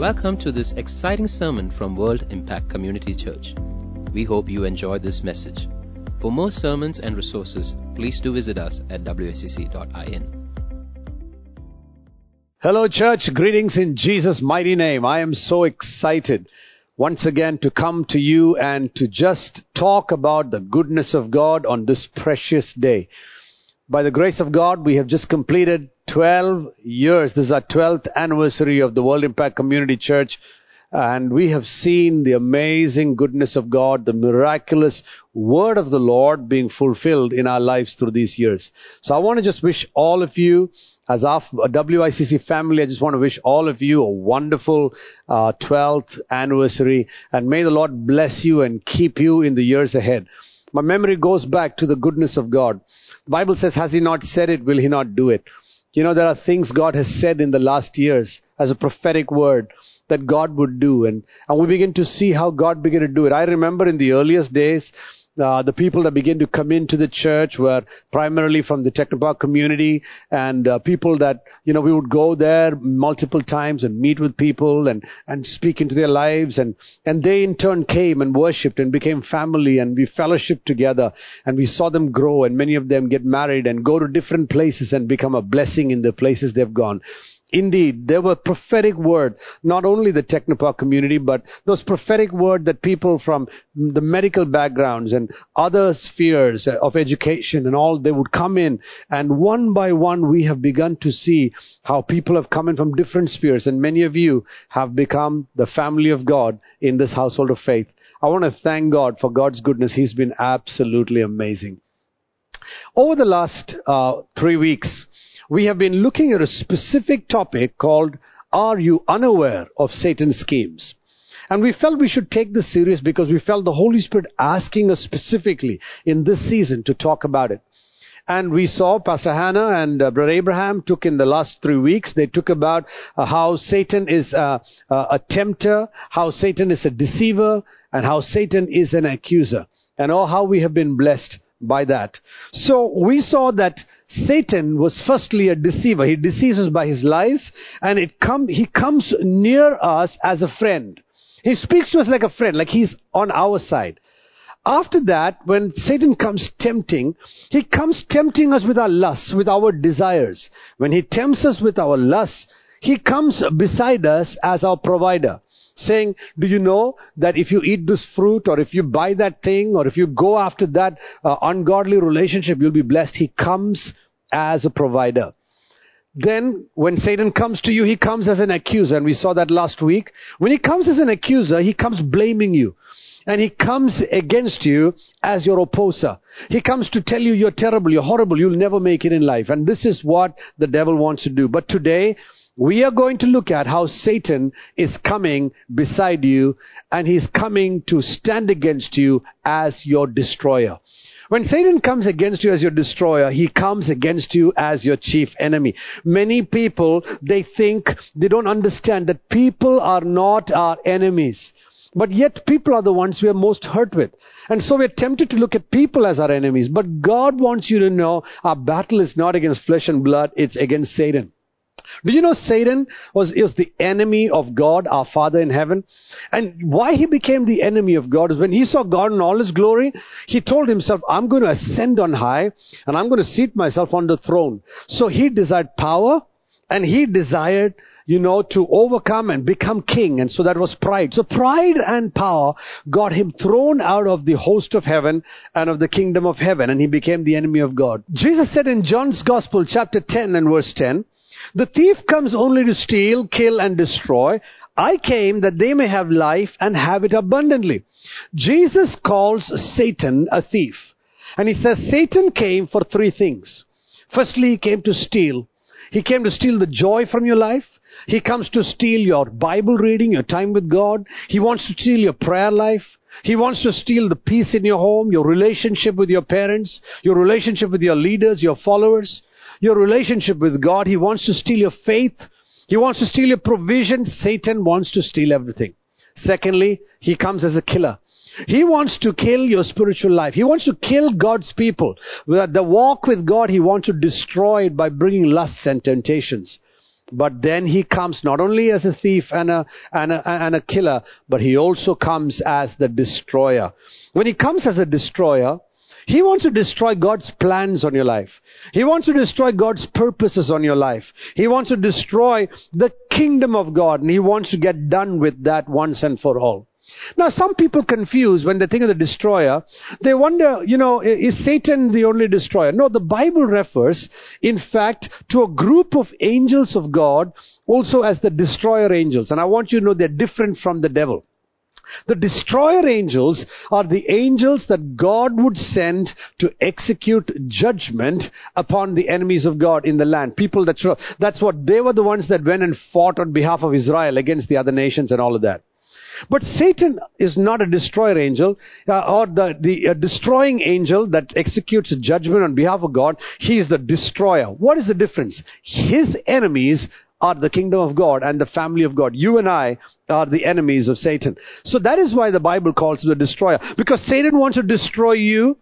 Welcome to this exciting sermon from World Impact Community Church. We hope you enjoy this message. For more sermons and resources, please do visit us at wicc.in. Hello, church. Greetings in Jesus' mighty name. I am so excited once again to come to you and to just talk about the goodness of God on this precious day. By the grace of God, we have just completed 12 years. This is our 12th anniversary of the World Impact Community Church. And we have seen the amazing goodness of God, the miraculous word of the Lord being fulfilled in our lives through these years. So I want to just wish all of you, as our WICC family, I just want to wish all of you a wonderful uh, 12th anniversary. And may the Lord bless you and keep you in the years ahead. My memory goes back to the goodness of God. The Bible says, has he not said it, will he not do it? You know, there are things God has said in the last years as a prophetic word that God would do. And, and we begin to see how God began to do it. I remember in the earliest days, uh, the people that began to come into the church were primarily from the Technopark community and uh, people that, you know, we would go there multiple times and meet with people and, and speak into their lives and, and they in turn came and worshipped and became family and we fellowshiped together and we saw them grow and many of them get married and go to different places and become a blessing in the places they've gone. Indeed, there were prophetic word, not only the Technopark community, but those prophetic word that people from the medical backgrounds and other spheres of education and all, they would come in and one by one we have begun to see how people have come in from different spheres and many of you have become the family of God in this household of faith. I want to thank God for God's goodness. He's been absolutely amazing. Over the last uh, three weeks, we have been looking at a specific topic called Are You Unaware of Satan's Schemes? And we felt we should take this serious because we felt the Holy Spirit asking us specifically in this season to talk about it. And we saw Pastor Hannah and uh, Brother Abraham took in the last three weeks, they took about uh, how Satan is uh, a tempter, how Satan is a deceiver, and how Satan is an accuser. And oh, how we have been blessed by that. So we saw that Satan was firstly a deceiver. He deceives us by his lies and it come, he comes near us as a friend. He speaks to us like a friend, like he's on our side. After that, when Satan comes tempting, he comes tempting us with our lusts, with our desires. When he tempts us with our lusts, he comes beside us as our provider saying, do you know that if you eat this fruit or if you buy that thing or if you go after that uh, ungodly relationship, you'll be blessed. He comes as a provider. Then when Satan comes to you, he comes as an accuser and we saw that last week. When he comes as an accuser, he comes blaming you. And he comes against you as your opposer. He comes to tell you you're terrible, you're horrible, you'll never make it in life. And this is what the devil wants to do. But today, we are going to look at how Satan is coming beside you and he's coming to stand against you as your destroyer. When Satan comes against you as your destroyer, he comes against you as your chief enemy. Many people, they think, they don't understand that people are not our enemies. But yet people are the ones we are most hurt with. And so we're tempted to look at people as our enemies. But God wants you to know our battle is not against flesh and blood, it's against Satan. Do you know Satan was is the enemy of God, our Father in heaven? And why he became the enemy of God is when he saw God in all his glory, he told himself, I'm going to ascend on high and I'm going to seat myself on the throne. So he desired power and he desired you know, to overcome and become king. And so that was pride. So pride and power got him thrown out of the host of heaven and of the kingdom of heaven. And he became the enemy of God. Jesus said in John's gospel, chapter 10 and verse 10, the thief comes only to steal, kill, and destroy. I came that they may have life and have it abundantly. Jesus calls Satan a thief. And he says Satan came for three things. Firstly, he came to steal. He came to steal the joy from your life. He comes to steal your Bible reading, your time with God. He wants to steal your prayer life. He wants to steal the peace in your home, your relationship with your parents, your relationship with your leaders, your followers your relationship with God. He wants to steal your faith. He wants to steal your provision. Satan wants to steal everything. Secondly, he comes as a killer. He wants to kill your spiritual life. He wants to kill God's people. The walk with God, he wants to destroy it by bringing lusts and temptations. But then he comes not only as a thief and a, and a, and a killer, but he also comes as the destroyer. When he comes as a destroyer, he wants to destroy God's plans on your life. He wants to destroy God's purposes on your life. He wants to destroy the kingdom of God and he wants to get done with that once and for all. Now, some people confuse when they think of the destroyer. They wonder, you know, is Satan the only destroyer? No, the Bible refers, in fact, to a group of angels of God also as the destroyer angels. And I want you to know they're different from the devil. The destroyer angels are the angels that God would send to execute judgment upon the enemies of God in the land. People that, that's what, they were the ones that went and fought on behalf of Israel against the other nations and all of that. But Satan is not a destroyer angel uh, or the, the uh, destroying angel that executes judgment on behalf of God. He is the destroyer. What is the difference? His enemies are the kingdom of God and the family of God. You and I are the enemies of Satan. So that is why the Bible calls him the destroyer. Because Satan wants to destroy you.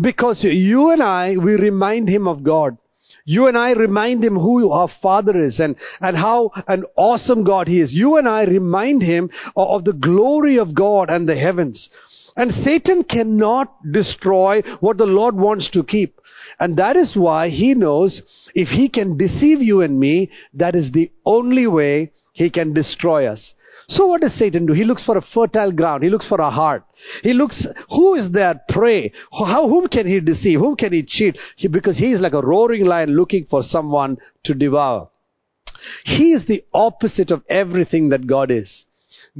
Because you and I, we remind him of God. You and I remind him who our Father is and, and how an awesome God he is. You and I remind him of, of the glory of God and the heavens. And Satan cannot destroy what the Lord wants to keep. And that is why he knows if he can deceive you and me, that is the only way he can destroy us. So what does Satan do? He looks for a fertile ground. He looks for a heart. He looks, who is their prey? How, whom can he deceive? Whom can he cheat? He, because he is like a roaring lion looking for someone to devour. He is the opposite of everything that God is.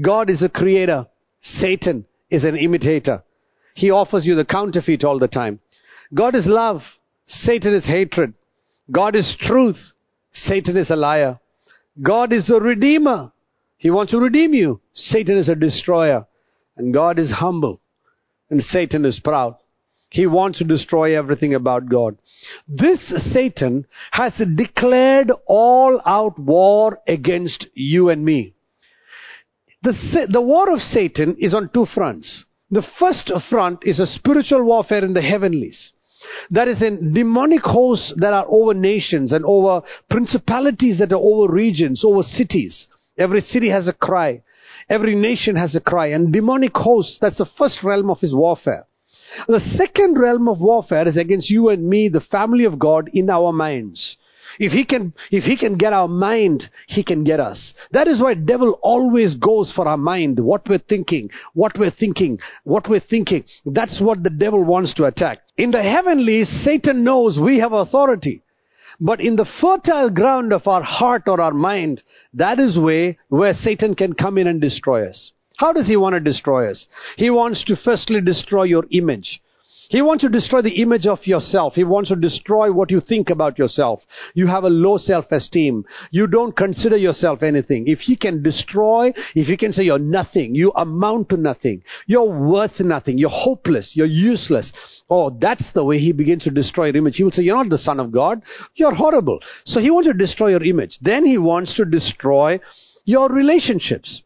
God is a creator. Satan is an imitator. He offers you the counterfeit all the time. God is love. Satan is hatred. God is truth. Satan is a liar. God is a redeemer. He wants to redeem you. Satan is a destroyer. And God is humble. And Satan is proud. He wants to destroy everything about God. This Satan has declared all out war against you and me. The, the war of Satan is on two fronts. The first front is a spiritual warfare in the heavenlies. That is in demonic hosts that are over nations and over principalities that are over regions, over cities. Every city has a cry. Every nation has a cry. And demonic hosts, that's the first realm of his warfare. The second realm of warfare is against you and me, the family of God, in our minds. If he can, if he can get our mind, he can get us. That is why devil always goes for our mind, what we're thinking, what we're thinking, what we're thinking. That's what the devil wants to attack. In the heavenlies, Satan knows we have authority. But in the fertile ground of our heart or our mind, that is way where Satan can come in and destroy us. How does he want to destroy us? He wants to firstly destroy your image. He wants to destroy the image of yourself. He wants to destroy what you think about yourself. You have a low self-esteem. You don't consider yourself anything. If he can destroy, if he can say you're nothing, you amount to nothing, you're worth nothing, you're hopeless, you're useless. Oh, that's the way he begins to destroy your image. He will say, you're not the son of God. You're horrible. So he wants to destroy your image. Then he wants to destroy your relationships.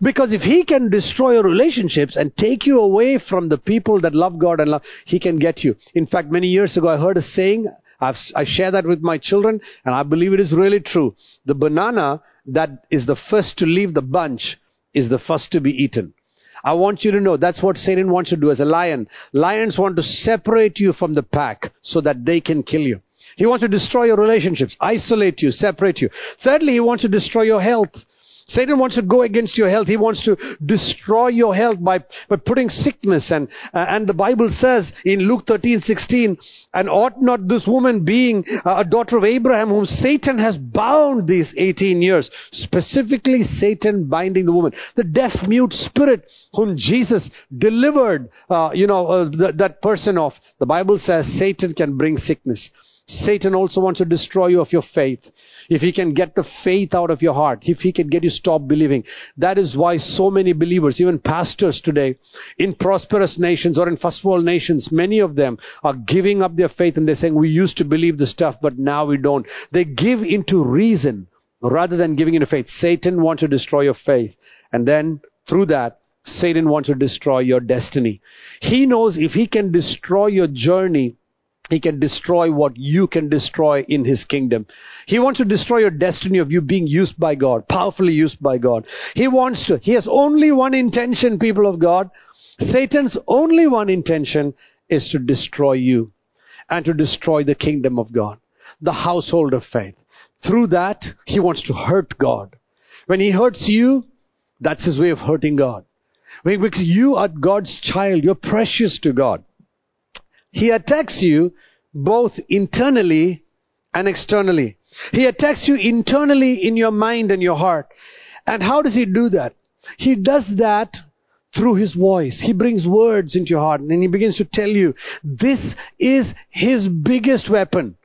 Because if he can destroy your relationships and take you away from the people that love God and love, he can get you. In fact, many years ago, I heard a saying, I've, I share that with my children, and I believe it is really true. The banana that is the first to leave the bunch is the first to be eaten. I want you to know that's what Satan wants to do as a lion. Lions want to separate you from the pack so that they can kill you. He wants to destroy your relationships, isolate you, separate you. Thirdly, he wants to destroy your health. Satan wants to go against your health. He wants to destroy your health by, by putting sickness and, uh, and the Bible says in Luke 13, 16, and ought not this woman being a daughter of Abraham whom Satan has bound these 18 years, specifically Satan binding the woman, the deaf mute spirit whom Jesus delivered, uh, you know, uh, th- that person of, the Bible says Satan can bring sickness. Satan also wants to destroy you of your faith. If he can get the faith out of your heart, if he can get you stop believing. That is why so many believers, even pastors today, in prosperous nations or in first world nations, many of them are giving up their faith and they're saying, we used to believe the stuff, but now we don't. They give into reason rather than giving into faith. Satan wants to destroy your faith. And then through that, Satan wants to destroy your destiny. He knows if he can destroy your journey He can destroy what you can destroy in His kingdom. He wants to destroy your destiny of you being used by God, powerfully used by God. He wants to, He has only one intention, people of God. Satan's only one intention is to destroy you and to destroy the kingdom of God, the household of faith. Through that, He wants to hurt God. When He hurts you, that's His way of hurting God. Because you are God's child, you're precious to God. He attacks you both internally and externally. He attacks you internally in your mind and your heart. And how does he do that? He does that through his voice. He brings words into your heart and he begins to tell you this is his biggest weapon.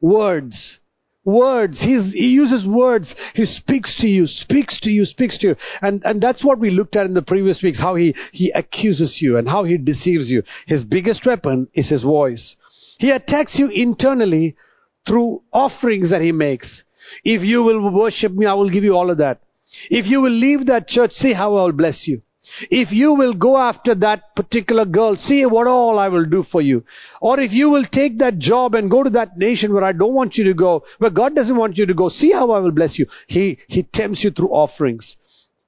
Words. Words. He's, he uses words. He speaks to you, speaks to you, speaks to you. And, and that's what we looked at in the previous weeks, how he, he accuses you and how he deceives you. His biggest weapon is his voice. He attacks you internally through offerings that he makes. If you will worship me, I will give you all of that. If you will leave that church, see how I will bless you. If you will go after that particular girl, see what all I will do for you. Or if you will take that job and go to that nation where I don't want you to go, where God doesn't want you to go, see how I will bless you. He, he tempts you through offerings.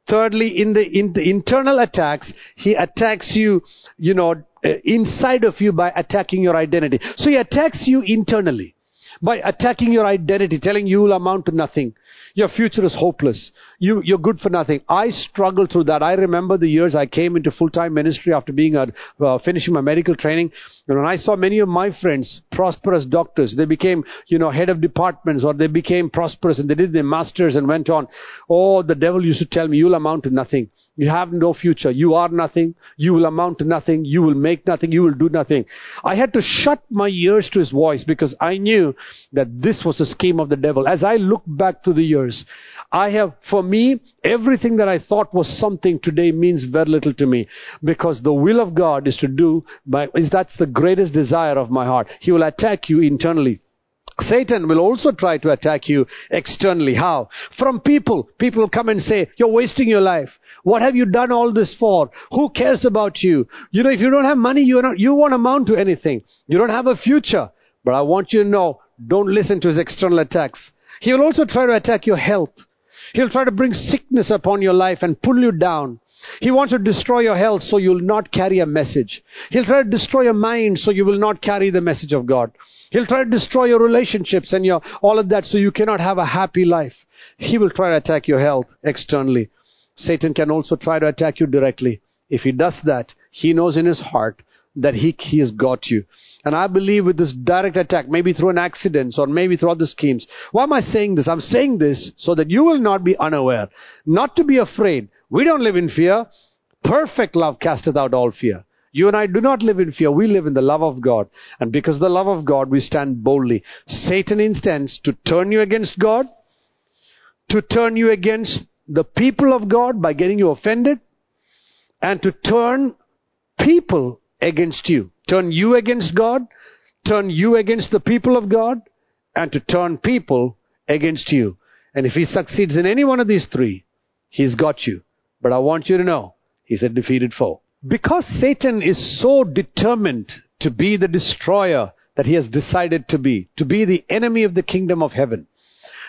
Thirdly, in the, in the internal attacks, he attacks you, you know, uh, inside of you by attacking your identity. So he attacks you internally by attacking your identity, telling you will amount to nothing. Your future is hopeless. You, you're good for nothing. I struggled through that. I remember the years I came into full-time ministry after being a, uh, finishing my medical training. And when I saw many of my friends, prosperous doctors, they became, you know, head of departments or they became prosperous and they did their masters and went on. Oh, the devil used to tell me, you'll amount to nothing. You have no future. You are nothing. You will amount to nothing. You will make nothing. You will do nothing. I had to shut my ears to his voice because I knew that this was a scheme of the devil. As I look back through the years, I have, for me, everything that I thought was something today means very little to me because the will of God is to do, by, is that's the greatest desire of my heart. He will attack you internally. Satan will also try to attack you externally. How? From people. People come and say, you're wasting your life. What have you done all this for? Who cares about you? You know, if you don't have money, you're not, you won't amount to anything. You don't have a future. But I want you to know, don't listen to his external attacks. He will also try to attack your health. He'll try to bring sickness upon your life and pull you down. He wants to destroy your health so you'll not carry a message. He'll try to destroy your mind so you will not carry the message of God. He'll try to destroy your relationships and your, all of that so you cannot have a happy life. He will try to attack your health externally. Satan can also try to attack you directly. If he does that, he knows in his heart that he, he has got you. And I believe with this direct attack, maybe through an accident or maybe through other schemes. Why am I saying this? I'm saying this so that you will not be unaware, not to be afraid. We don't live in fear. Perfect love casteth out all fear. You and I do not live in fear. We live in the love of God. And because the love of God, we stand boldly. Satan intends to turn you against God, to turn you against the people of God by getting you offended, and to turn people against you. Turn you against God, turn you against the people of God, and to turn people against you. And if he succeeds in any one of these three, he's got you. But I want you to know, he's a defeated foe. Because Satan is so determined to be the destroyer that he has decided to be, to be the enemy of the kingdom of heaven.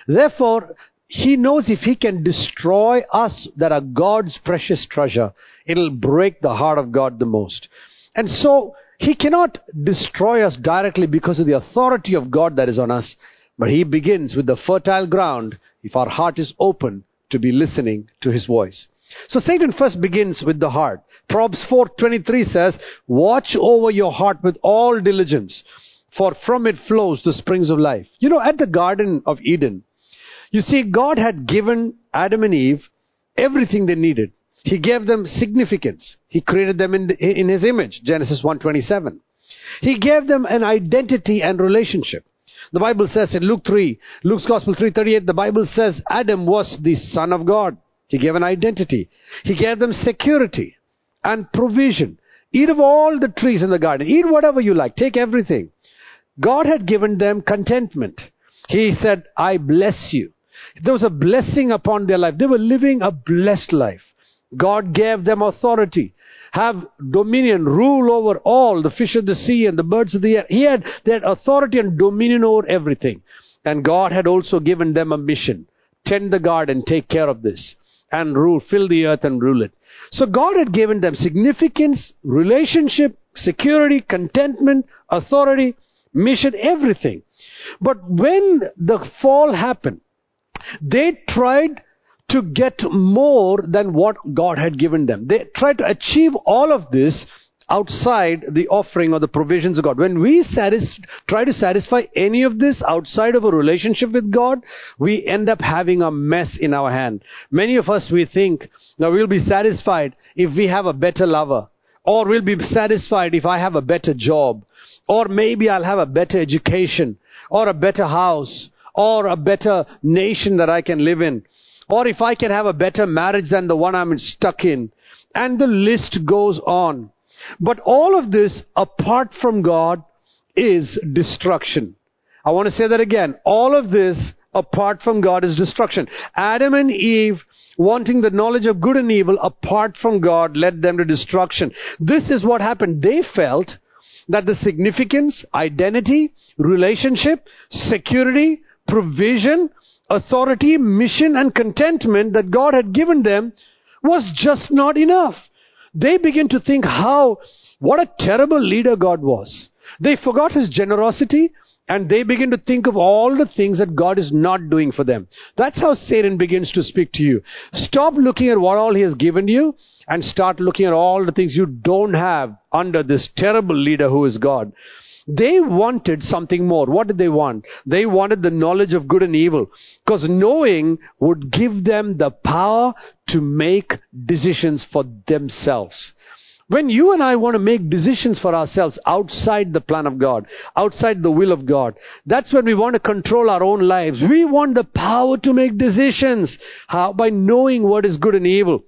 Therefore, he knows if he can destroy us that are God's precious treasure, it'll break the heart of God the most. And so, he cannot destroy us directly because of the authority of God that is on us, but he begins with the fertile ground if our heart is open to be listening to his voice. So Satan first begins with the heart. Proverbs 4:23 says, "Watch over your heart with all diligence, for from it flows the springs of life." You know, at the garden of Eden, you see God had given Adam and Eve everything they needed. He gave them significance. He created them in, in his image, Genesis 1:27. He gave them an identity and relationship. The Bible says in Luke 3, Luke's Gospel 3:38, the Bible says Adam was the son of God. He gave an identity. He gave them security and provision. Eat of all the trees in the garden. Eat whatever you like. Take everything. God had given them contentment. He said, I bless you. There was a blessing upon their life. They were living a blessed life. God gave them authority. have dominion, rule over all the fish of the sea and the birds of the air. He had, that authority and dominion over everything. And God had also given them a mission. Tend the garden, take care of this, and rule, fill the earth and rule it. So God had given them significance, relationship, security, contentment, authority, mission, everything. But when the fall happened, they tried to get more than what God had given them. They tried to achieve all of this outside the offering or the provisions of God. When we satis- try to satisfy any of this outside of a relationship with God, we end up having a mess in our hand. Many of us, we think, now we'll be satisfied if we have a better lover. Or we'll be satisfied if I have a better job. Or maybe I'll have a better education. Or a better house. Or a better nation that I can live in. Or if I can have a better marriage than the one I'm stuck in. And the list goes on. But all of this, apart from God, is destruction. I want to say that again. All of this, apart from God, is destruction. Adam and Eve, wanting the knowledge of good and evil, apart from God, led them to destruction. This is what happened. They felt that the significance, identity, relationship, security, provision, authority, mission, and contentment that God had given them was just not enough. They begin to think how, what a terrible leader God was. They forgot his generosity and they begin to think of all the things that God is not doing for them. That's how Satan begins to speak to you. Stop looking at what all he has given you and start looking at all the things you don't have under this terrible leader who is God. They wanted something more. What did they want? They wanted the knowledge of good and evil. Because knowing would give them the power to make decisions for themselves. When you and I want to make decisions for ourselves outside the plan of God, outside the will of God, that's when we want to control our own lives. We want the power to make decisions. How? By knowing what is good and evil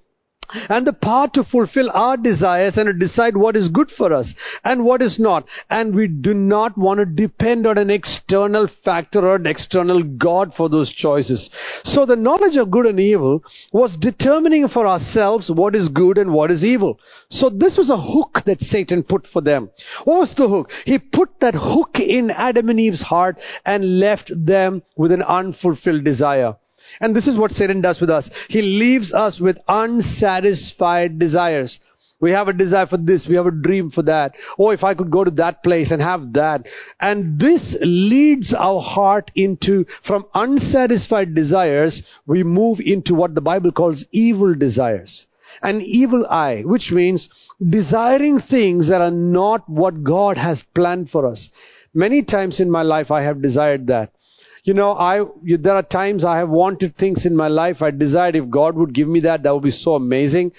and the power to fulfill our desires and to decide what is good for us and what is not. And we do not want to depend on an external factor or an external God for those choices. So the knowledge of good and evil was determining for ourselves what is good and what is evil. So this was a hook that Satan put for them. What was the hook? He put that hook in Adam and Eve's heart and left them with an unfulfilled desire. And this is what Satan does with us. He leaves us with unsatisfied desires. We have a desire for this. We have a dream for that. Oh, if I could go to that place and have that. And this leads our heart into, from unsatisfied desires, we move into what the Bible calls evil desires. An evil eye, which means desiring things that are not what God has planned for us. Many times in my life I have desired that. You know, I there are times I have wanted things in my life. I desired if God would give me that, that would be so amazing.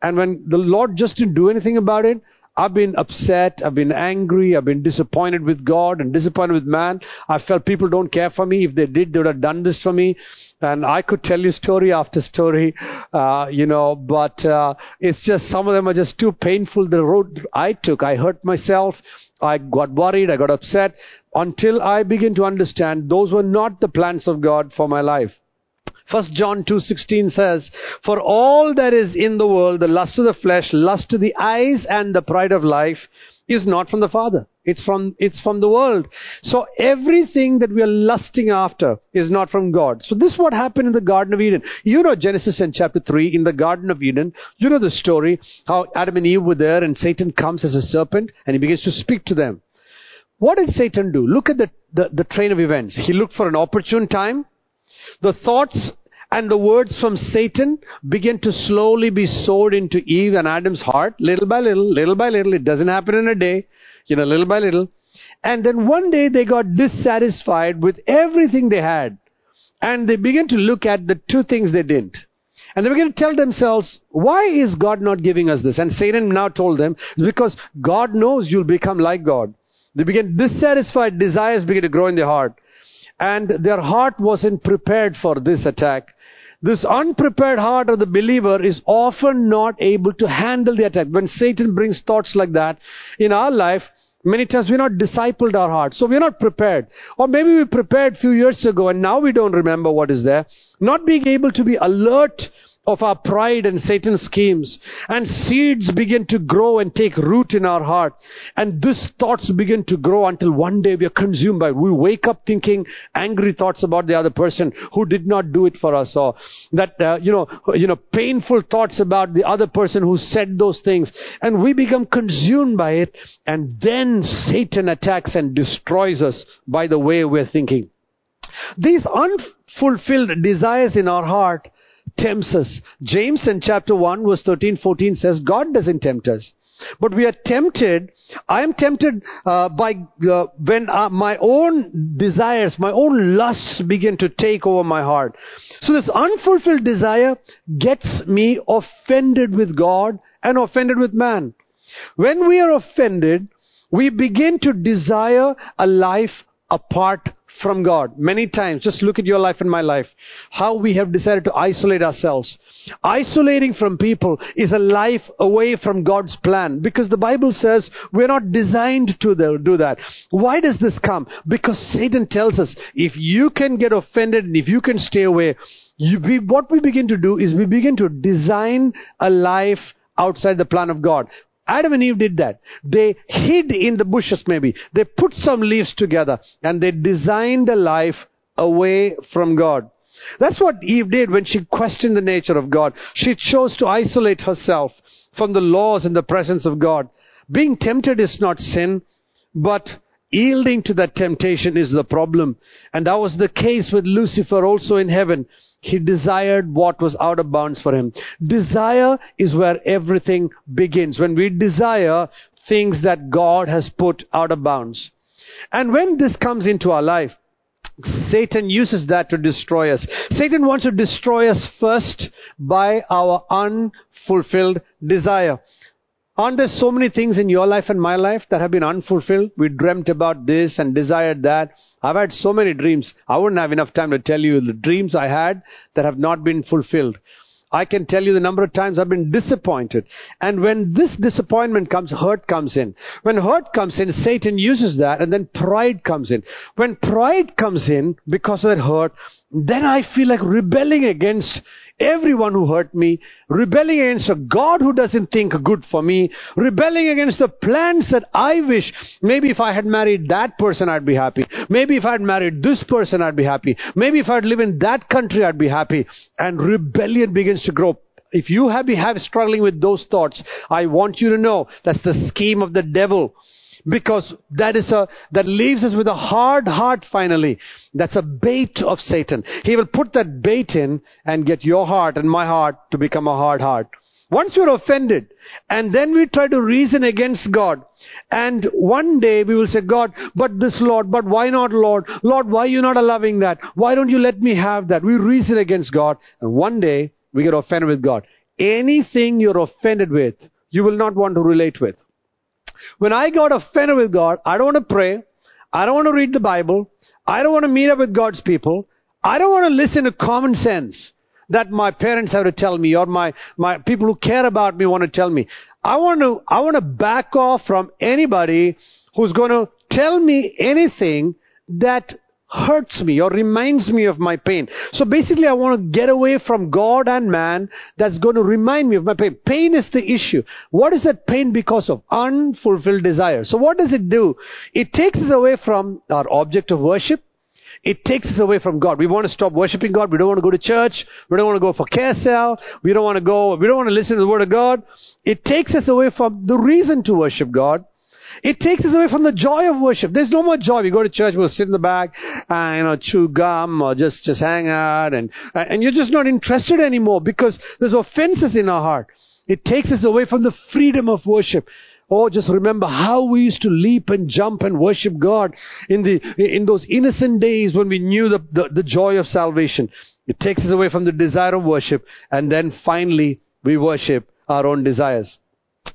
And when the Lord just didn't do anything about it, I've been upset, I've been angry, I've been disappointed with God and disappointed with man. I felt people don't care for me. If they did, they would have done this for me. And I could tell you story after story, uh, you know, but uh, it's just some of them are just too painful. The road I took, I hurt myself. I got worried, I got upset until I begin to understand those were not the plans of God for my life. First John 2:16 says, "For all that is in the world, the lust of the flesh, lust of the eyes and the pride of life is not from the Father. It's from it's from the world. So everything that we are lusting after is not from God. So this is what happened in the Garden of Eden. You know Genesis and chapter 3 in the Garden of Eden. You know the story how Adam and Eve were there and Satan comes as a serpent and he begins to speak to them. What did Satan do? Look at the, the, the train of events. He looked for an opportune time. The thoughts and the words from Satan began to slowly be sowed into Eve and Adam's heart, little by little, little by little. It doesn't happen in a day, you know, little by little. And then one day they got dissatisfied with everything they had. And they began to look at the two things they didn't. And they began to tell themselves, why is God not giving us this? And Satan now told them, because God knows you'll become like God. They began dissatisfied desires began to grow in their heart. And their heart wasn't prepared for this attack. This unprepared heart of the believer is often not able to handle the attack. When Satan brings thoughts like that in our life, many times we're not discipled our heart. So we're not prepared. Or maybe we prepared few years ago and now we don't remember what is there. Not being able to be alert of our pride and Satan's schemes. And seeds begin to grow and take root in our heart. And these thoughts begin to grow until one day we are consumed by it. We wake up thinking angry thoughts about the other person who did not do it for us or that, uh, you know, you know, painful thoughts about the other person who said those things. And we become consumed by it. And then Satan attacks and destroys us by the way we're thinking. These unfulfilled desires in our heart tempts us. James in chapter 1 verse 13, 14 says, God doesn't tempt us. But we are tempted, I am tempted uh, by uh, when uh, my own desires, my own lusts begin to take over my heart. So this unfulfilled desire gets me offended with God and offended with man. When we are offended, we begin to desire a life apart from God. Many times, just look at your life and my life, how we have decided to isolate ourselves. Isolating from people is a life away from God's plan because the Bible says we're not designed to do that. Why does this come? Because Satan tells us if you can get offended and if you can stay away, you, what we begin to do is we begin to design a life outside the plan of God. Adam and Eve did that. They hid in the bushes maybe. They put some leaves together and they designed a life away from God. That's what Eve did when she questioned the nature of God. She chose to isolate herself from the laws and the presence of God. Being tempted is not sin, but yielding to that temptation is the problem. And that was the case with Lucifer also in heaven. He desired what was out of bounds for him. Desire is where everything begins. When we desire things that God has put out of bounds. And when this comes into our life, Satan uses that to destroy us. Satan wants to destroy us first by our unfulfilled desire. Aren't there so many things in your life and my life that have been unfulfilled? We dreamt about this and desired that. I've had so many dreams. I wouldn't have enough time to tell you the dreams I had that have not been fulfilled. I can tell you the number of times I've been disappointed. And when this disappointment comes, hurt comes in. When hurt comes in, Satan uses that and then pride comes in. When pride comes in because of that hurt, then I feel like rebelling against everyone who hurt me, rebelling against a God who doesn't think good for me, rebelling against the plans that I wish. Maybe if I had married that person, I'd be happy. Maybe if I had married this person, I'd be happy. Maybe if I'd live in that country, I'd be happy. And rebellion begins to grow. If you have have struggling with those thoughts, I want you to know that's the scheme of the devil because that is a, that leaves us with a hard heart finally. That's a bait of Satan. He will put that bait in and get your heart and my heart to become a hard heart. Once we're offended, and then we try to reason against God, and one day we will say, God, but this Lord, but why not Lord? Lord, why are you not allowing that? Why don't you let me have that? We reason against God, and one day we get offended with God. Anything you're offended with, you will not want to relate with. When I got offended with God, I don't want to pray. I don't want to read the Bible. I don't want to meet up with God's people. I don't want to listen to common sense that my parents have to tell me or my, my people who care about me want to tell me. I want to, I want to back off from anybody who's going to tell me anything that hurts me or reminds me of my pain. So basically I want to get away from God and man that's going to remind me of my pain. Pain is the issue. What is that pain because of? Unfulfilled desire. So what does it do? It takes us away from our object of worship. It takes us away from God. We want to stop worshiping God. We don't want to go to church. We don't want to go for care cell. We don't want to go, we don't want to listen to the word of God. It takes us away from the reason to worship God. It takes us away from the joy of worship. There's no more joy. We go to church, we'll sit in the back, uh, you know, chew gum or just, just hang out and, uh, and you're just not interested anymore because there's offenses in our heart. It takes us away from the freedom of worship. Oh, just remember how we used to leap and jump and worship God in the, in those innocent days when we knew the, the, the joy of salvation. It takes us away from the desire of worship and then finally we worship our own desires.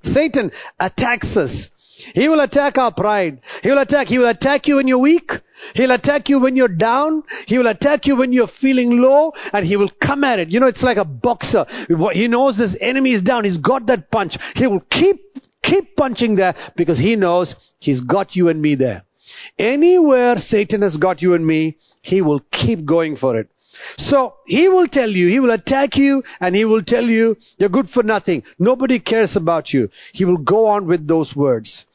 Satan attacks us he will attack our pride. He will attack. He will attack you when you're weak. He'll attack you when you're down. He will attack you when you're feeling low and he will come at it. You know, it's like a boxer. He knows his enemy is down. He's got that punch. He will keep, keep punching there because he knows he's got you and me there. Anywhere Satan has got you and me, he will keep going for it. So he will tell you, he will attack you and he will tell you you're good for nothing. Nobody cares about you. He will go on with those words.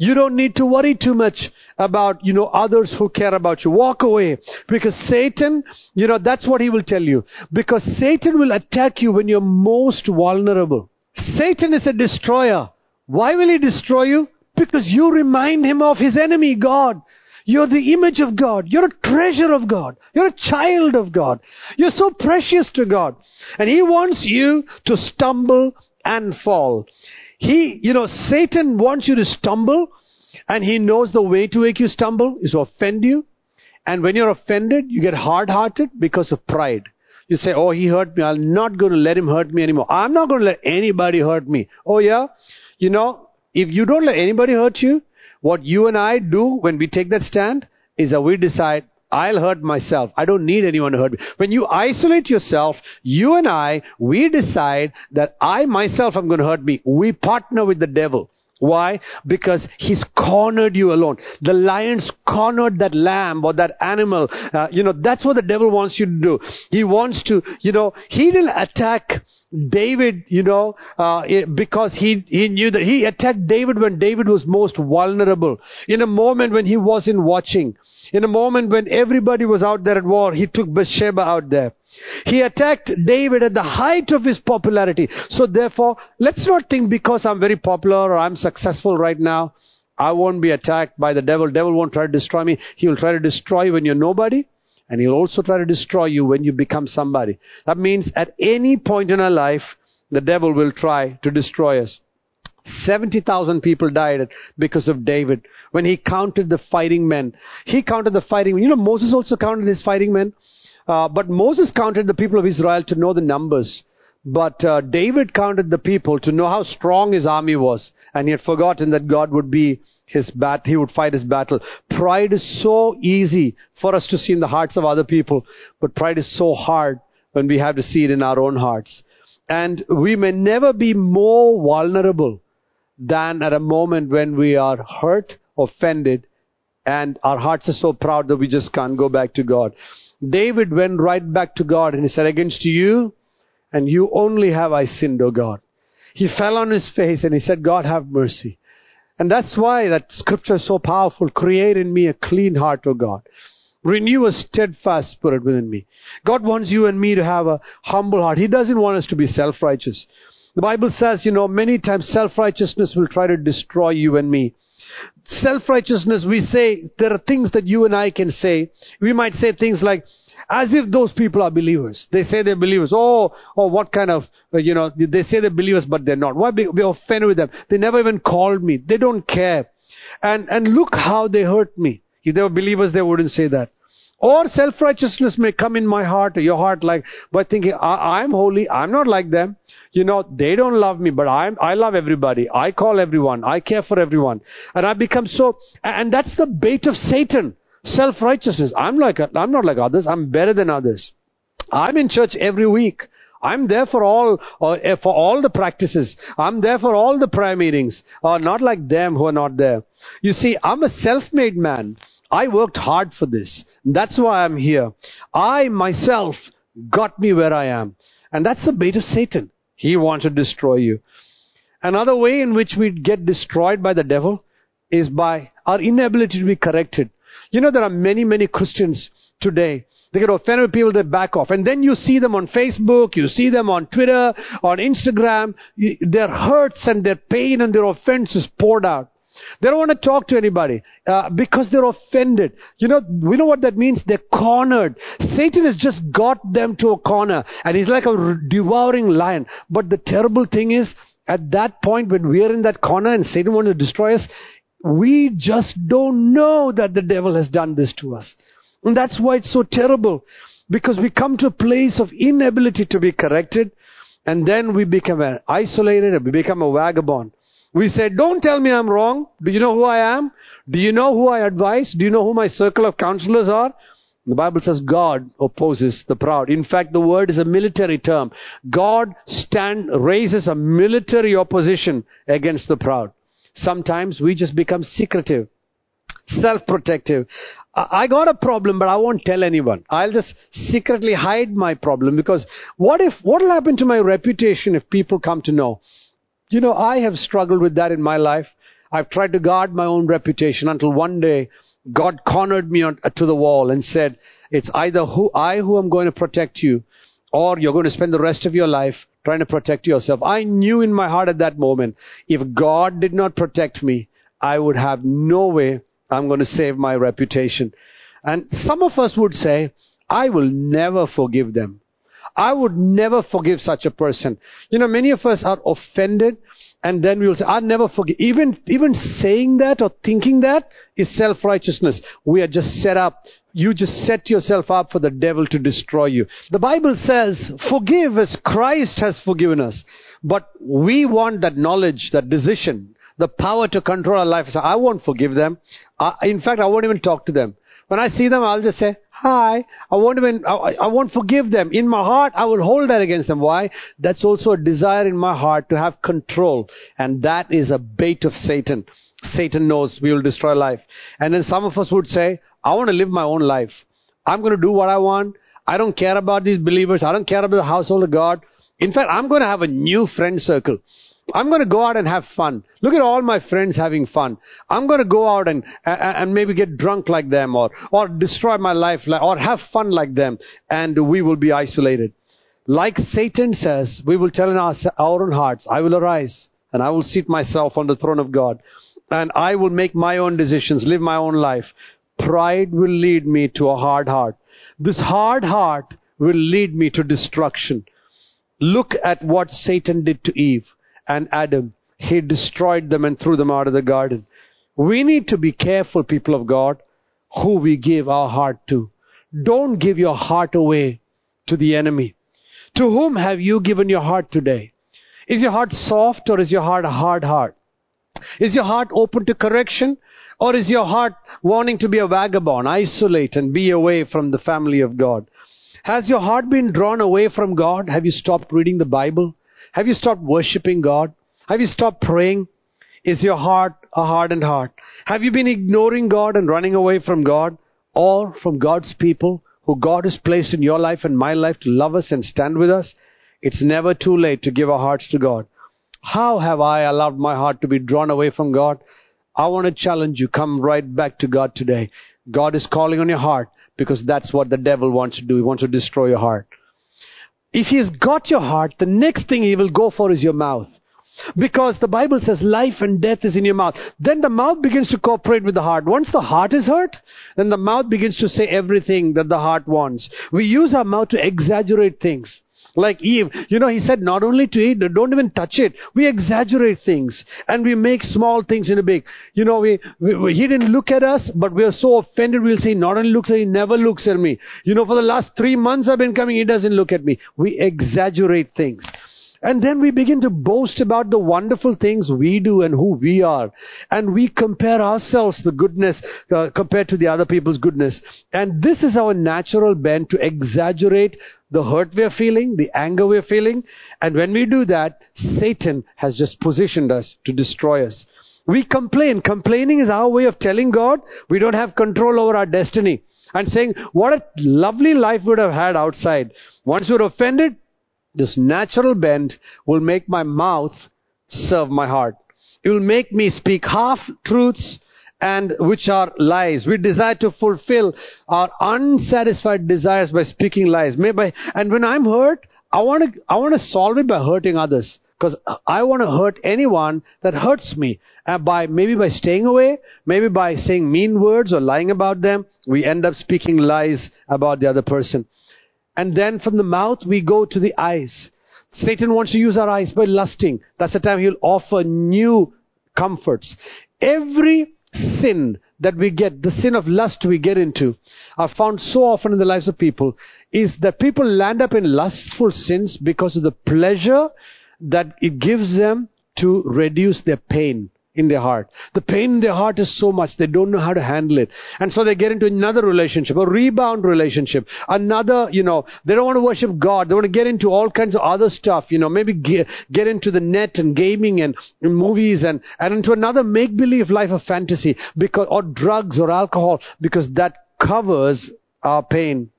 You don't need to worry too much about, you know, others who care about you. Walk away. Because Satan, you know, that's what he will tell you. Because Satan will attack you when you're most vulnerable. Satan is a destroyer. Why will he destroy you? Because you remind him of his enemy, God. You're the image of God. You're a treasure of God. You're a child of God. You're so precious to God. And He wants you to stumble and fall. He, you know, Satan wants you to stumble and he knows the way to make you stumble is to offend you. And when you're offended, you get hard-hearted because of pride. You say, oh, he hurt me. I'm not going to let him hurt me anymore. I'm not going to let anybody hurt me. Oh yeah? You know, if you don't let anybody hurt you, what you and I do when we take that stand is that we decide, I'll hurt myself. I don't need anyone to hurt me. When you isolate yourself, you and I, we decide that I myself am going to hurt me. We partner with the devil. Why? Because he's cornered you alone. The lions cornered that lamb or that animal. Uh, you know, that's what the devil wants you to do. He wants to, you know, he didn't attack David, you know, uh, because he, he knew that he attacked David when David was most vulnerable. In a moment when he wasn't watching. In a moment when everybody was out there at war, he took Bathsheba out there. He attacked David at the height of his popularity. So therefore, let's not think because I'm very popular or I'm successful right now, I won't be attacked by the devil. Devil won't try to destroy me. He will try to destroy you when you're nobody. And he'll also try to destroy you when you become somebody. That means at any point in our life, the devil will try to destroy us. 70,000 people died because of David when he counted the fighting men. He counted the fighting men. You know, Moses also counted his fighting men. Uh, but Moses counted the people of Israel to know the numbers. But uh, David counted the people to know how strong his army was. And he had forgotten that God would be his bat, he would fight his battle. Pride is so easy for us to see in the hearts of other people, but pride is so hard when we have to see it in our own hearts. And we may never be more vulnerable than at a moment when we are hurt, offended, and our hearts are so proud that we just can't go back to God. David went right back to God and he said, against you and you only have I sinned, O God. He fell on his face and he said, God have mercy. And that's why that scripture is so powerful. Create in me a clean heart, O God. Renew a steadfast spirit within me. God wants you and me to have a humble heart. He doesn't want us to be self-righteous. The Bible says, you know, many times self-righteousness will try to destroy you and me. Self-righteousness, we say, there are things that you and I can say. We might say things like, as if those people are believers. They say they're believers. Oh, oh, what kind of, uh, you know, they say they're believers, but they're not. Why be, be offended with them? They never even called me. They don't care. And, and look how they hurt me. If they were believers, they wouldn't say that. Or self-righteousness may come in my heart or your heart like, by thinking, I, I'm holy, I'm not like them. You know, they don't love me, but I'm, I love everybody. I call everyone. I care for everyone. And I become so, and that's the bait of Satan. Self-righteousness. I'm like, I'm not like others. I'm better than others. I'm in church every week. I'm there for all, uh, for all the practices. I'm there for all the prayer meetings. Uh, not like them who are not there. You see, I'm a self-made man. I worked hard for this. That's why I'm here. I myself got me where I am. And that's the bait of Satan. He wants to destroy you. Another way in which we get destroyed by the devil is by our inability to be corrected. You know, there are many, many Christians today. They get offended with people, they back off. And then you see them on Facebook, you see them on Twitter, on Instagram. Their hurts and their pain and their offense is poured out. They don't want to talk to anybody uh, because they're offended. You know, we know what that means. They're cornered. Satan has just got them to a corner, and he's like a devouring lion. But the terrible thing is, at that point when we are in that corner and Satan wants to destroy us, we just don't know that the devil has done this to us. And that's why it's so terrible. Because we come to a place of inability to be corrected, and then we become isolated and we become a vagabond. We say, don't tell me I'm wrong. Do you know who I am? Do you know who I advise? Do you know who my circle of counselors are? The Bible says God opposes the proud. In fact, the word is a military term. God stand, raises a military opposition against the proud. Sometimes we just become secretive, self-protective. I I got a problem, but I won't tell anyone. I'll just secretly hide my problem because what if, what will happen to my reputation if people come to know? You know, I have struggled with that in my life. I've tried to guard my own reputation until one day God cornered me on, to the wall and said, it's either who, I who am going to protect you or you're going to spend the rest of your life trying to protect yourself. I knew in my heart at that moment, if God did not protect me, I would have no way I'm going to save my reputation. And some of us would say, I will never forgive them. I would never forgive such a person. You know, many of us are offended and then we will say, I'll never forgive. Even, even saying that or thinking that is self-righteousness. We are just set up. You just set yourself up for the devil to destroy you. The Bible says, forgive as Christ has forgiven us. But we want that knowledge, that decision, the power to control our life. So I won't forgive them. I, in fact, I won't even talk to them. When I see them, I'll just say, hi. I won't even, I, I won't forgive them. In my heart, I will hold that against them. Why? That's also a desire in my heart to have control. And that is a bait of Satan. Satan knows we will destroy life. And then some of us would say, I want to live my own life. I'm going to do what I want. I don't care about these believers. I don't care about the household of God. In fact, I'm going to have a new friend circle. I'm going to go out and have fun. Look at all my friends having fun. I'm going to go out and, and, maybe get drunk like them or, or destroy my life like, or have fun like them and we will be isolated. Like Satan says, we will tell in our, our own hearts, I will arise and I will seat myself on the throne of God and I will make my own decisions, live my own life. Pride will lead me to a hard heart. This hard heart will lead me to destruction. Look at what Satan did to Eve and Adam. He destroyed them and threw them out of the garden. We need to be careful, people of God, who we give our heart to. Don't give your heart away to the enemy. To whom have you given your heart today? Is your heart soft or is your heart a hard heart? Is your heart open to correction? Or is your heart wanting to be a vagabond, isolate and be away from the family of God? Has your heart been drawn away from God? Have you stopped reading the Bible? Have you stopped worshiping God? Have you stopped praying? Is your heart a hardened heart? Have you been ignoring God and running away from God or from God's people who God has placed in your life and my life to love us and stand with us? It's never too late to give our hearts to God. How have I allowed my heart to be drawn away from God? I want to challenge you. Come right back to God today. God is calling on your heart because that's what the devil wants to do. He wants to destroy your heart. If he's got your heart, the next thing he will go for is your mouth. Because the Bible says life and death is in your mouth. Then the mouth begins to cooperate with the heart. Once the heart is hurt, then the mouth begins to say everything that the heart wants. We use our mouth to exaggerate things. Like Eve, you know, he said not only to eat, don't even touch it. We exaggerate things and we make small things into big. You know, we, we, he didn't look at us, but we are so offended. We'll say, not only looks at, he never looks at me. You know, for the last three months I've been coming, he doesn't look at me. We exaggerate things. And then we begin to boast about the wonderful things we do and who we are. And we compare ourselves, the goodness, uh, compared to the other people's goodness. And this is our natural bent to exaggerate the hurt we're feeling, the anger we're feeling. And when we do that, Satan has just positioned us to destroy us. We complain. Complaining is our way of telling God we don't have control over our destiny. And saying, what a lovely life we would have had outside. Once we're offended, this natural bent will make my mouth serve my heart. It will make me speak half truths and which are lies. We desire to fulfill our unsatisfied desires by speaking lies. Maybe, and when I'm hurt, I want to, I want to solve it by hurting others. Because I want to hurt anyone that hurts me. And by, maybe by staying away, maybe by saying mean words or lying about them, we end up speaking lies about the other person. And then from the mouth, we go to the eyes. Satan wants to use our eyes by lusting. That's the time he'll offer new comforts. Every sin that we get, the sin of lust we get into, are found so often in the lives of people, is that people land up in lustful sins because of the pleasure that it gives them to reduce their pain in their heart. The pain in their heart is so much they don't know how to handle it. And so they get into another relationship, a rebound relationship, another, you know, they don't want to worship God. They want to get into all kinds of other stuff, you know, maybe get, get into the net and gaming and, and movies and, and into another make-believe life of fantasy because, or drugs or alcohol because that covers our pain.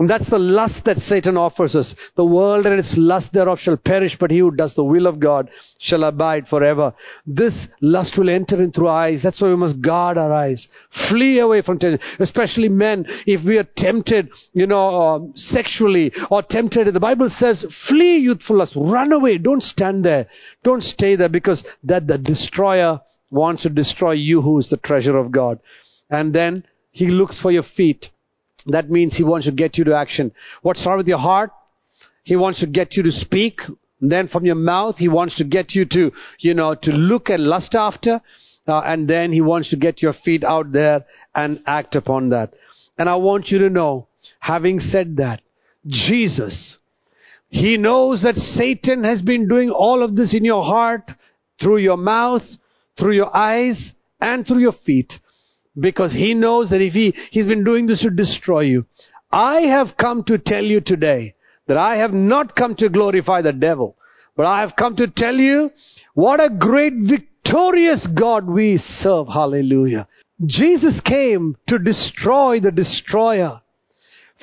And that's the lust that Satan offers us. The world and its lust thereof shall perish, but he who does the will of God shall abide forever. This lust will enter in through eyes. That's why we must guard our eyes. Flee away from temptation. Especially men, if we are tempted, you know, uh, sexually or tempted, the Bible says, flee youthful lust. Run away. Don't stand there. Don't stay there because that the destroyer wants to destroy you who is the treasure of God. And then he looks for your feet. That means he wants to get you to action. What started with your heart? He wants to get you to speak. Then from your mouth, he wants to get you to, you know, to look and lust after. Uh, and then he wants to get your feet out there and act upon that. And I want you to know, having said that, Jesus, he knows that Satan has been doing all of this in your heart, through your mouth, through your eyes, and through your feet because he knows that if he, he's been doing this to destroy you. I have come to tell you today that I have not come to glorify the devil, but I have come to tell you what a great victorious God we serve. Hallelujah. Jesus came to destroy the destroyer.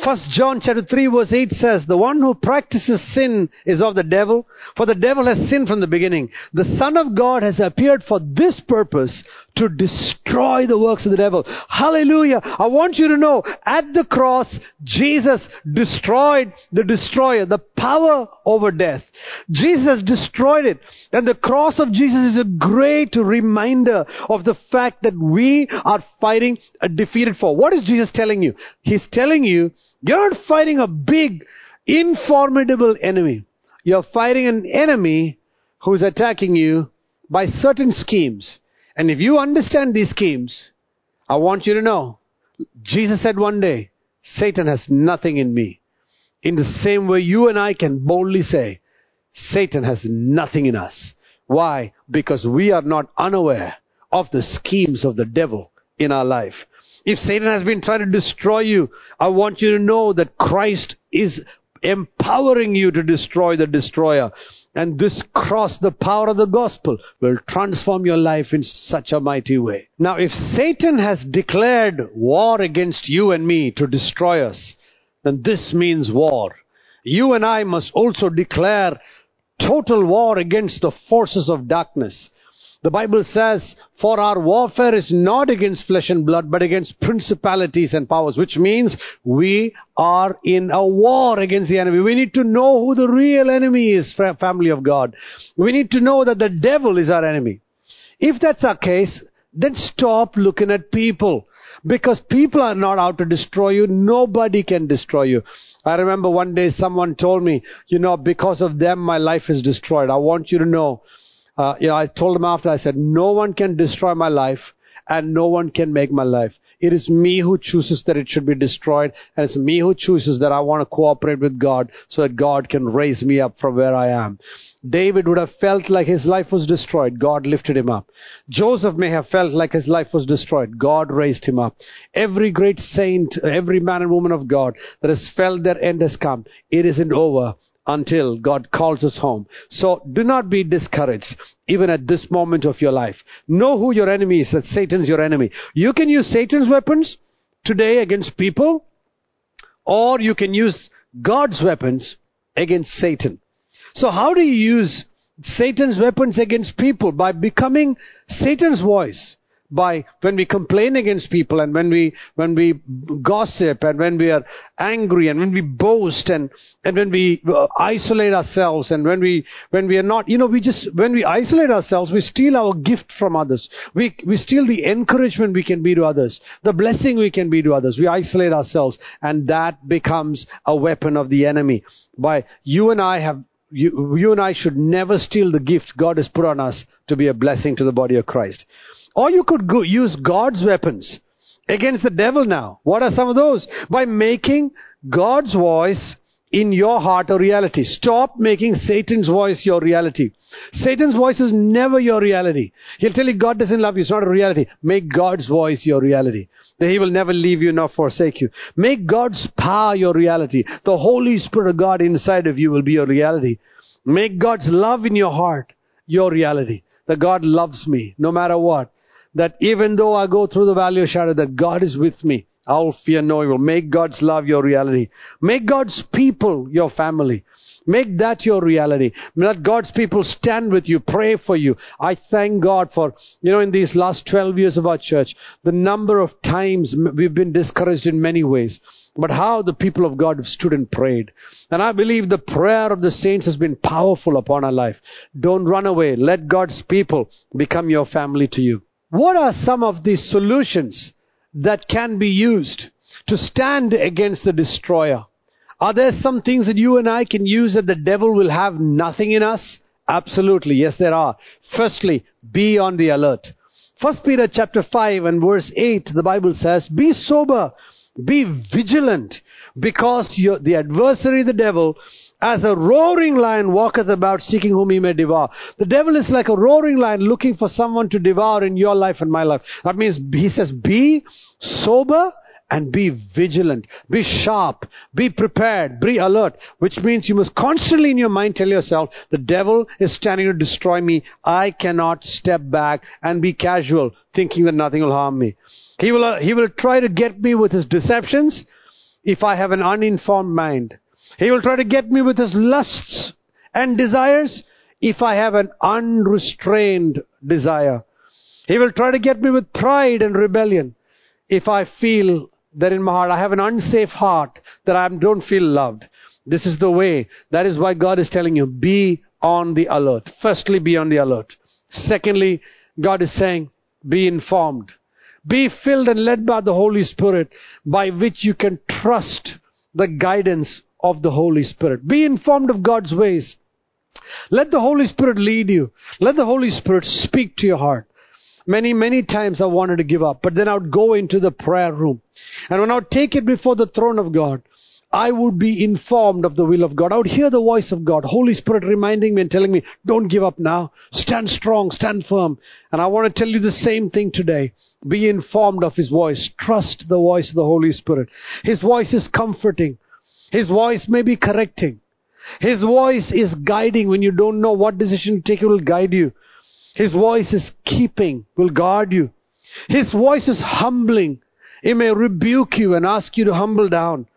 First John chapter 3 verse 8 says, The one who practices sin is of the devil, for the devil has sinned from the beginning. The Son of God has appeared for this purpose, to destroy the works of the devil. Hallelujah. I want you to know, at the cross, Jesus destroyed the destroyer, the power over death. Jesus destroyed it. And the cross of Jesus is a great reminder of the fact that we are fighting a defeated foe. What is Jesus telling you? He's telling you, you're not fighting a big, informidable enemy. You're fighting an enemy who's attacking you by certain schemes. And if you understand these schemes, I want you to know, Jesus said one day, Satan has nothing in me. In the same way you and I can boldly say, Satan has nothing in us. Why? Because we are not unaware of the schemes of the devil in our life. If Satan has been trying to destroy you, I want you to know that Christ is empowering you to destroy the destroyer. And this cross, the power of the gospel, will transform your life in such a mighty way. Now, if Satan has declared war against you and me to destroy us, then this means war. You and I must also declare total war against the forces of darkness. The Bible says, for our warfare is not against flesh and blood, but against principalities and powers, which means we are in a war against the enemy. We need to know who the real enemy is, family of God. We need to know that the devil is our enemy. If that's our case, then stop looking at people. Because people are not out to destroy you. Nobody can destroy you. I remember one day someone told me, you know, because of them my life is destroyed. I want you to know uh, you know, I told him after, I said, no one can destroy my life and no one can make my life. It is me who chooses that it should be destroyed and it's me who chooses that I want to cooperate with God so that God can raise me up from where I am. David would have felt like his life was destroyed. God lifted him up. Joseph may have felt like his life was destroyed. God raised him up. Every great saint, every man and woman of God that has felt their end has come. It isn't over until God calls us home. So do not be discouraged, even at this moment of your life. Know who your enemy is, that Satan's your enemy. You can use Satan's weapons today against people, or you can use God's weapons against Satan. So how do you use Satan's weapons against people? By becoming Satan's voice by when we complain against people and when we when we gossip and when we are angry and when we boast and and when we uh, isolate ourselves and when we when we are not you know we just when we isolate ourselves we steal our gift from others. We we steal the encouragement we can be to others the blessing we can be to others. We isolate ourselves and that becomes a weapon of the enemy. By you and I have you, you and I should never steal the gift God has put on us to be a blessing to the body of Christ. Or you could go, use God's weapons against the devil now. What are some of those? By making God's voice in your heart a reality. Stop making Satan's voice your reality. Satan's voice is never your reality. He'll tell you God doesn't love you. It's not a reality. Make God's voice your reality. That He will never leave you nor forsake you. Make God's power your reality. The Holy Spirit of God inside of you will be your reality. Make God's love in your heart your reality. That God loves me no matter what. That even though I go through the valley of shadow, that God is with me. I'll fear no evil. Make God's love your reality. Make God's people your family. Make that your reality. Let God's people stand with you, pray for you. I thank God for, you know, in these last 12 years of our church, the number of times we've been discouraged in many ways. But how the people of God have stood and prayed. And I believe the prayer of the saints has been powerful upon our life. Don't run away. Let God's people become your family to you. What are some of these solutions that can be used to stand against the destroyer? Are there some things that you and I can use that the devil will have nothing in us? Absolutely. Yes, there are. Firstly, be on the alert. First Peter chapter 5 and verse 8, the Bible says, be sober, be vigilant, because the adversary, the devil, as a roaring lion walketh about seeking whom he may devour. The devil is like a roaring lion looking for someone to devour in your life and my life. That means he says, be sober and be vigilant, be sharp, be prepared, be alert, which means you must constantly in your mind tell yourself, the devil is standing to destroy me. I cannot step back and be casual, thinking that nothing will harm me. He will, he will try to get me with his deceptions if I have an uninformed mind. He will try to get me with his lusts and desires if I have an unrestrained desire. He will try to get me with pride and rebellion if I feel that in my heart I have an unsafe heart, that I don't feel loved. This is the way. That is why God is telling you, be on the alert. Firstly, be on the alert. Secondly, God is saying, be informed. Be filled and led by the Holy Spirit by which you can trust the guidance of the Holy Spirit. Be informed of God's ways. Let the Holy Spirit lead you. Let the Holy Spirit speak to your heart. Many, many times I wanted to give up, but then I would go into the prayer room. And when I would take it before the throne of God, I would be informed of the will of God. I would hear the voice of God, Holy Spirit reminding me and telling me, don't give up now. Stand strong, stand firm. And I want to tell you the same thing today. Be informed of His voice. Trust the voice of the Holy Spirit. His voice is comforting. His voice may be correcting. His voice is guiding when you don't know what decision to take, He will guide you. His voice is keeping, will guard you. His voice is humbling. He may rebuke you and ask you to humble down.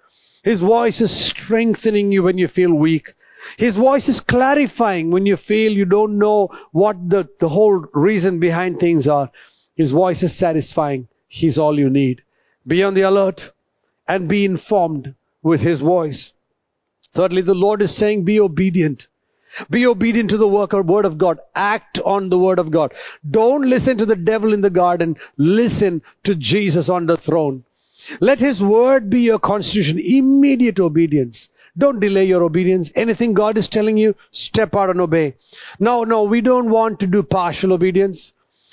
His voice is strengthening you when you feel weak. His voice is clarifying when you feel you don't know what the, the whole reason behind things are. His voice is satisfying. He's all you need. Be on the alert and be informed with His voice. Thirdly, the Lord is saying be obedient. Be obedient to the work or word of God. Act on the word of God. Don't listen to the devil in the garden. Listen to Jesus on the throne. Let his word be your constitution. Immediate obedience. Don't delay your obedience. Anything God is telling you, step out and obey. No, no, we don't want to do partial obedience.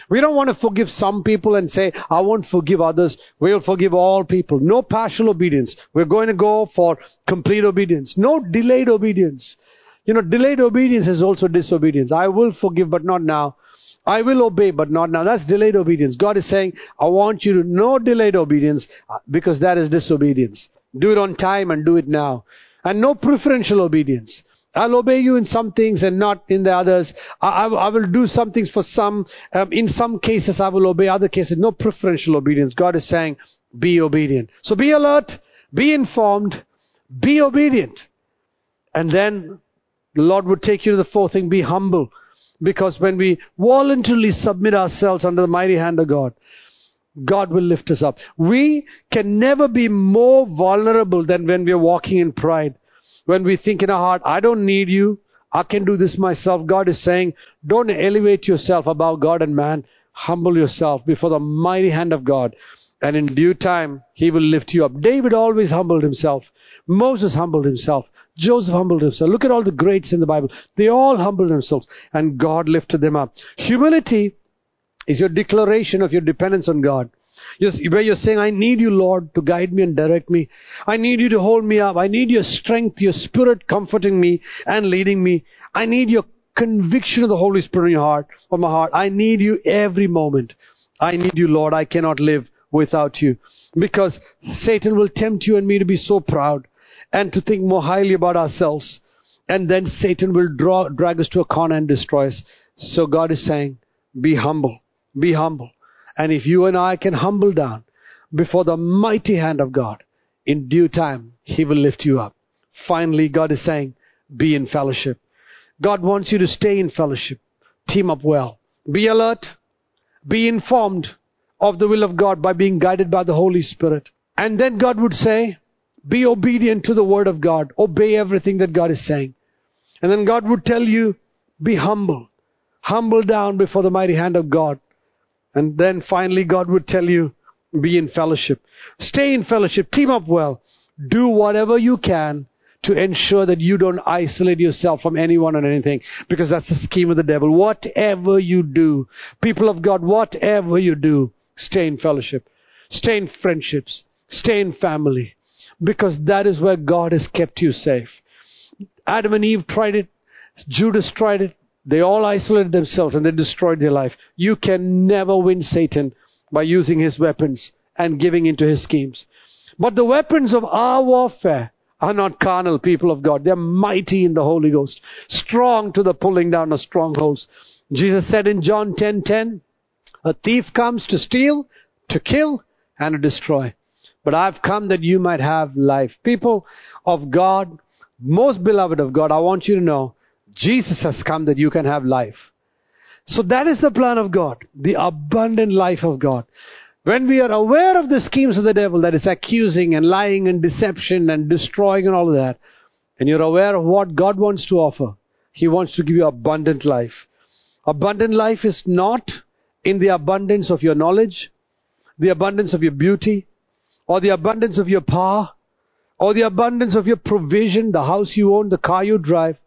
We don't want to forgive some people and say, I won't forgive others. We'll forgive all people. No partial obedience. We're going to go for complete obedience. No delayed obedience. You know, delayed obedience is also disobedience. I will forgive, but not now. I will obey, but not now. That's delayed obedience. God is saying, I want you to know delayed obedience uh, because that is disobedience. Do it on time and do it now. And no preferential obedience. I'll obey you in some things and not in the others. I, I, I will do some things for some. Um, in some cases, I will obey. Other cases, no preferential obedience. God is saying, be obedient. So be alert, be informed, be obedient. And then the Lord would take you to the fourth thing, be humble. Because when we voluntarily submit ourselves under the mighty hand of God, God will lift us up. We can never be more vulnerable than when we are walking in pride. When we think in our heart, I don't need you. I can do this myself. God is saying, don't elevate yourself above God and man. Humble yourself before the mighty hand of God. And in due time, He will lift you up. David always humbled himself. Moses humbled himself. Joseph humbled himself. Look at all the greats in the Bible. They all humbled themselves and God lifted them up. Humility is your declaration of your dependence on God. Where you're saying, I need you, Lord, to guide me and direct me. I need you to hold me up. I need your strength, your spirit comforting me and leading me. I need your conviction of the Holy Spirit in your heart, on my heart. I need you every moment. I need you, Lord. I cannot live without you. Because Satan will tempt you and me to be so proud and to think more highly about ourselves. And then Satan will draw, drag us to a corner and destroy us. So God is saying, be humble. Be humble. And if you and I can humble down before the mighty hand of God, in due time, He will lift you up. Finally, God is saying, be in fellowship. God wants you to stay in fellowship. Team up well. Be alert. Be informed of the will of God by being guided by the Holy Spirit. And then God would say, be obedient to the word of God. Obey everything that God is saying. And then God would tell you, be humble. Humble down before the mighty hand of God. And then finally God would tell you, be in fellowship. Stay in fellowship. Team up well. Do whatever you can to ensure that you don't isolate yourself from anyone or anything because that's the scheme of the devil. Whatever you do, people of God, whatever you do, stay in fellowship. Stay in friendships. Stay in family because that is where God has kept you safe. Adam and Eve tried it. Judas tried it. They all isolated themselves and they destroyed their life. You can never win Satan by using his weapons and giving into his schemes. But the weapons of our warfare are not carnal people of God. They're mighty in the Holy Ghost, strong to the pulling down of strongholds. Jesus said in John 10:10, a thief comes to steal, to kill, and to destroy. But I've come that you might have life. People of God, most beloved of God, I want you to know, Jesus has come that you can have life. So that is the plan of God, the abundant life of God. When we are aware of the schemes of the devil that is accusing and lying and deception and destroying and all of that, and you're aware of what God wants to offer, He wants to give you abundant life. Abundant life is not in the abundance of your knowledge, the abundance of your beauty, or the abundance of your power, or the abundance of your provision, the house you own, the car you drive.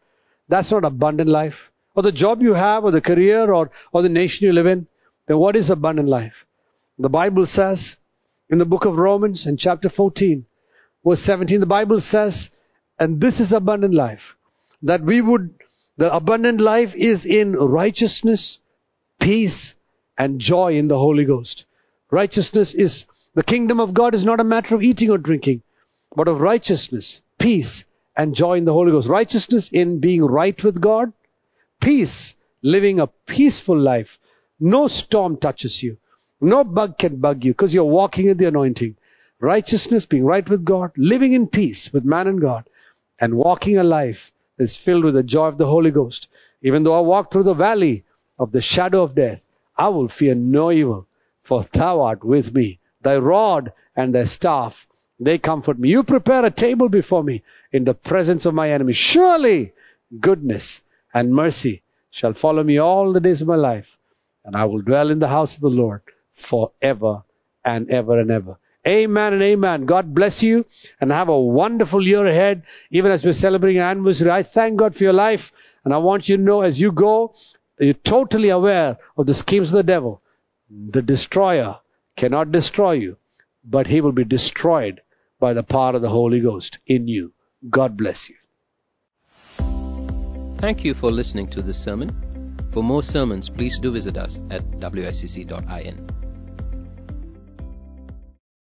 That's not abundant life. Or the job you have, or the career, or, or the nation you live in. Then what is abundant life? The Bible says in the book of Romans in chapter 14, verse 17, the Bible says, and this is abundant life, that we would, the abundant life is in righteousness, peace, and joy in the Holy Ghost. Righteousness is, the kingdom of God is not a matter of eating or drinking, but of righteousness, peace, and joy in the Holy Ghost. Righteousness in being right with God, peace, living a peaceful life. No storm touches you. No bug can bug you because you're walking in the anointing. Righteousness, being right with God, living in peace with man and God, and walking a life that's filled with the joy of the Holy Ghost. Even though I walk through the valley of the shadow of death, I will fear no evil, for thou art with me. Thy rod and thy staff, they comfort me. You prepare a table before me in the presence of my enemies. Surely goodness and mercy shall follow me all the days of my life, and I will dwell in the house of the Lord forever and ever and ever. Amen and amen. God bless you and have a wonderful year ahead, even as we're celebrating our anniversary. I thank God for your life, and I want you to know as you go, you're totally aware of the schemes of the devil. The destroyer cannot destroy you, but he will be destroyed by the power of the Holy Ghost in you. God bless you. Thank you for listening to this sermon. For more sermons, please do visit us at wicc.in.